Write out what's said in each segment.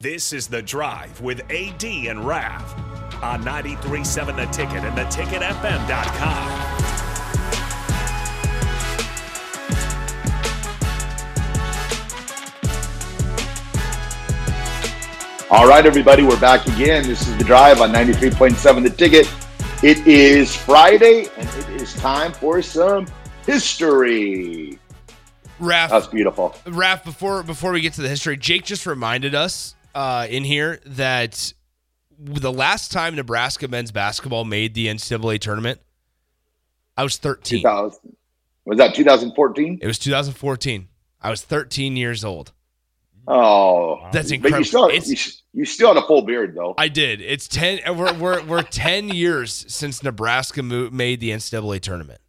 This is The Drive with AD and Rav on 93.7 The Ticket and theticketfm.com. All right, everybody, we're back again. This is The Drive on 93.7 The Ticket. It is Friday, and it is time for some history. Raph, That's beautiful. Raph, before before we get to the history, Jake just reminded us uh, in here that the last time Nebraska men's basketball made the NCAA tournament, I was 13. 2000. Was that 2014? It was 2014. I was 13 years old. Oh, That's But incredible. you still, It's- you, you still had a full beard, though. I did. It's 10. We're we're, we're 10 years since Nebraska mo- made the NCAA tournament.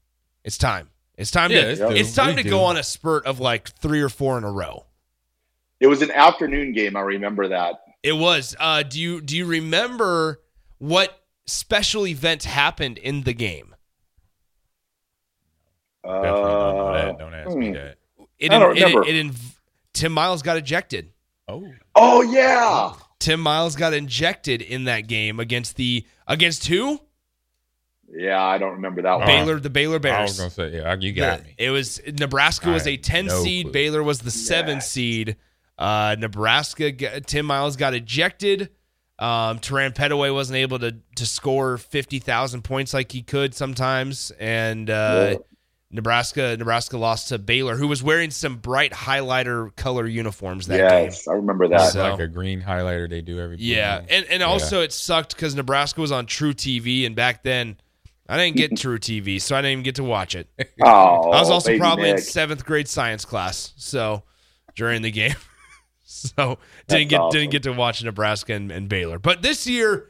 It's time. It's time Yeah, to. it's It's, time We to do. go on a spurt of like three or four in a row. It was an afternoon game. I remember that. It was. Uh, do you do you remember what special event happened in the game? Definitely don't know Uh, that. Don't ask me hmm. that. It, I don't it, remember. it, inv- Tim Miles got ejected. Oh, Oh, yeah. Tim Miles got injected in that game against the against who? Yeah, I don't remember that one. Baylor, the Baylor Bears. I Bears. was gonna say, yeah, you got The- me. It was Nebraska was a 10 no seed, clue. Baylor was the 7 Yes. seed. Uh, Nebraska g- Tim Miles got ejected. Um, Terran Petteway wasn't able to to score 50,000 points like he could sometimes and uh, Yeah. Nebraska Nebraska lost to Baylor who was wearing some bright highlighter color uniforms that game. Yes, I remember that. So- like a green highlighter they do every. Yeah, and and also it sucked because Nebraska was on truTV, and back then I didn't get truTV, so I didn't even get to watch it. Oh, I was also baby probably in seventh grade science class, so during the game, so didn't That's get awesome. didn't get to watch Nebraska and, and Baylor. But this year,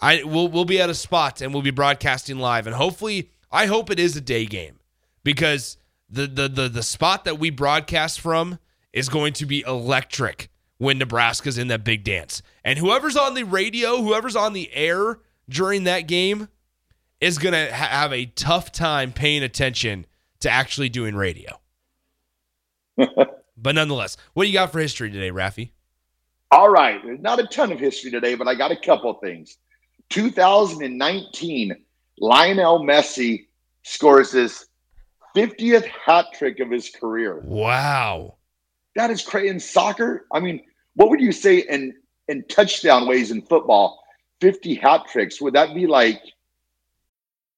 I will we'll be at a spot and we'll be broadcasting live, and hopefully, I hope it is a day game because the the the the spot that we broadcast from is going to be electric when Nebraska's in that big dance, and whoever's on the radio, whoever's on the air during that game is going to ha- have a tough time paying attention to actually doing radio. but nonetheless, what do you got for history today, Rafi? All right. There's not a ton of history today, but I got a couple things. 2019, Lionel Messi scores his 50th hat trick of his career. Wow. That is crazy. In soccer, I mean, what would you say in, in touchdown ways in football? 50 hat tricks. Would that be like,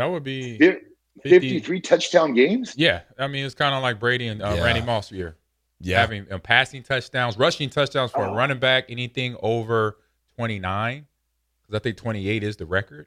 That would be. fif- 53 touchdown games? Yeah, I mean it's kind of like Brady and uh, Yeah. Randy Moss year. Yeah. having um, passing touchdowns, rushing touchdowns for Oh. a running back, anything over 29, because I think 28 is the record.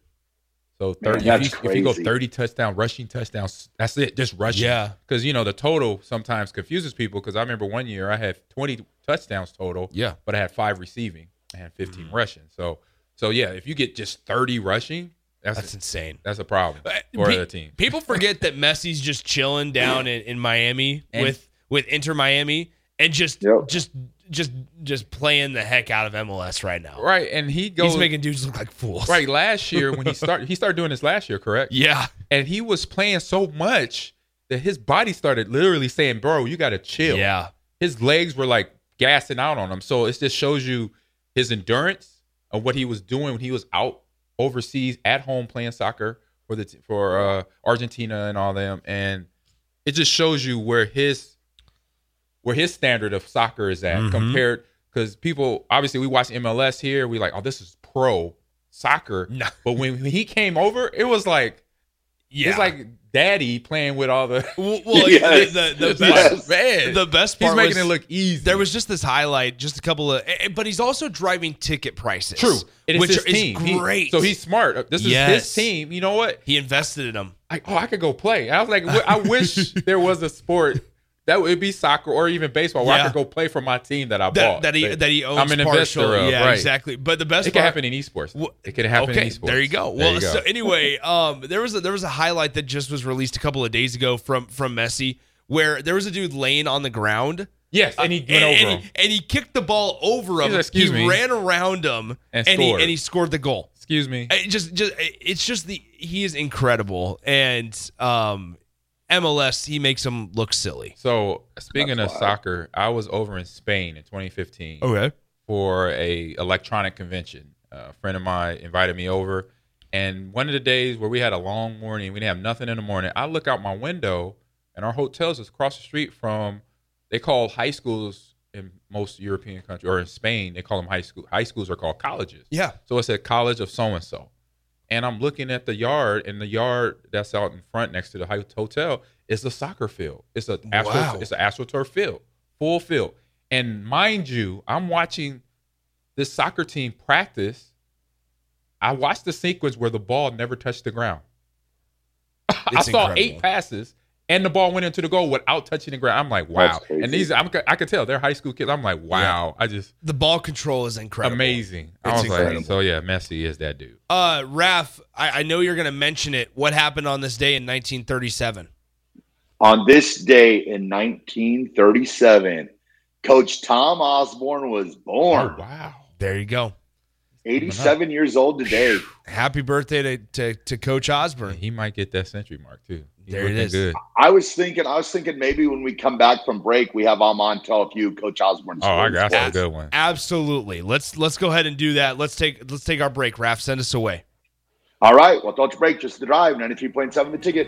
So 30, that's if, you, if you go 30 touchdown, rushing touchdowns, that's it, just rushing. Yeah. Because, you know, the total sometimes confuses people because I remember one year I had 20 touchdowns total, Yeah. but I had five receiving. I had 15 rushing. So, so yeah, if you get just 30 rushing, that's, That's insane. that's a problem for pe- the team. People forget that Messi's just chilling down in, in Miami And- with with Inter Miami and just Yep. just just just playing the heck out of MLS right now. Right. And he goes, He's making dudes look like fools. right, last year when he started, he started doing this last year, correct? Yeah. and he was playing so much that his body started literally saying, "Bro, you got to chill." Yeah. His legs were like gassing out on him. So it just shows you his endurance of what he was doing when he was out overseas at home playing soccer for the for uh, Argentina and all them, and it just shows you where his where his standard of soccer is at Mhm. compared because people obviously we watch MLS here, we like, oh, this is pro soccer. No. But when, when he came over, it was like Yeah. it's like daddy playing with all the well, well, Yes. the, the, the best like, man. the best part He's making was- it look easy. There was just this highlight, just a couple of, but he's also driving ticket prices. true. It is which his is team. He- great. so he's smart. This is Yes. his team. You know what? he invested in them. Like, oh, I could go play. I was like, I wish there was a sport that would be soccer or even baseball where I could go play for my team that I That, bought. that he that he owns. I'm an investor of. Yeah, right. exactly. But the best It can happen in esports. It can happen okay, in esports. There you go. Well, you go. so anyway, um, there was a, there was a highlight that just was released a couple of days ago from from Messi, where there was a dude laying on the ground. yes, and he went and, over and him. he, and he kicked the ball over him. Like, "Excuse he me." ran around him And and he scored. and he scored the goal. Excuse me. It just just it's just the he is incredible and um MLS he makes him look silly. So speaking That's of wild. soccer, I was over in Spain in 2015 Okay. for a electronic convention. a friend of mine invited me over, and one of the days where we had a long morning, we didn't have nothing in the morning. I look out my window, and our hotels is across the street from. They call high schools in most European countries or in Spain. They call them high school. High schools are called colleges. Yeah. So it's a college of so and so. And I'm looking at the yard, and the yard that's out in front next to the hotel is a soccer field. It's a astro, Wow. it's an astroturf field, full field. And mind you, I'm watching this soccer team practice. I watched the sequence where the ball never touched the ground. I saw incredible. eight passes, and the ball went into the goal without touching the ground. I'm like, wow. And these, I'm, I could tell they're high school kids. I'm like, wow. I just The ball control is incredible. amazing. I It's was like, so yeah, Messi is that dude. Uh Raf, I, I know you're gonna mention it. What happened on this day in 1937? On this day in 1937, Coach Tom Osborne was born. Oh wow. There you go. 87 years old today. Happy birthday to, to, to Coach Osborne. He might get that century mark too. He's There it looking is. Good. I was thinking, I was thinking maybe when we come back from break, we have Amon tell a few Coach Osborne Oh, I got for a good one. Absolutely. Let's let's go ahead and do that. Let's take let's take our break. Raf, send us away. All right. Well, don't you break. Just the drive. 93.7 the ticket.